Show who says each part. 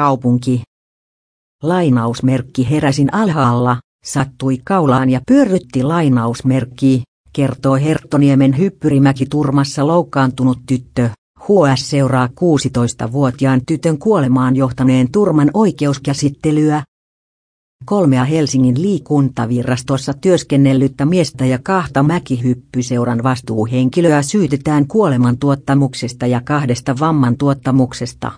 Speaker 1: kaupunki. Lainausmerkki heräsin alhaalla, sattui kaulaan ja pyörrytti lainausmerkkiä, kertoo Herttoniemen hyppyrimäki turmassa loukkaantunut tyttö. HS seuraa 16-vuotiaan tytön kuolemaan johtaneen turman oikeuskäsittelyä. Kolmea Helsingin liikuntavirastossa työskennellyttä miestä ja kahta mäkihyppyseuran vastuuhenkilöä syytetään kuoleman tuottamuksesta ja kahdesta vamman tuottamuksesta.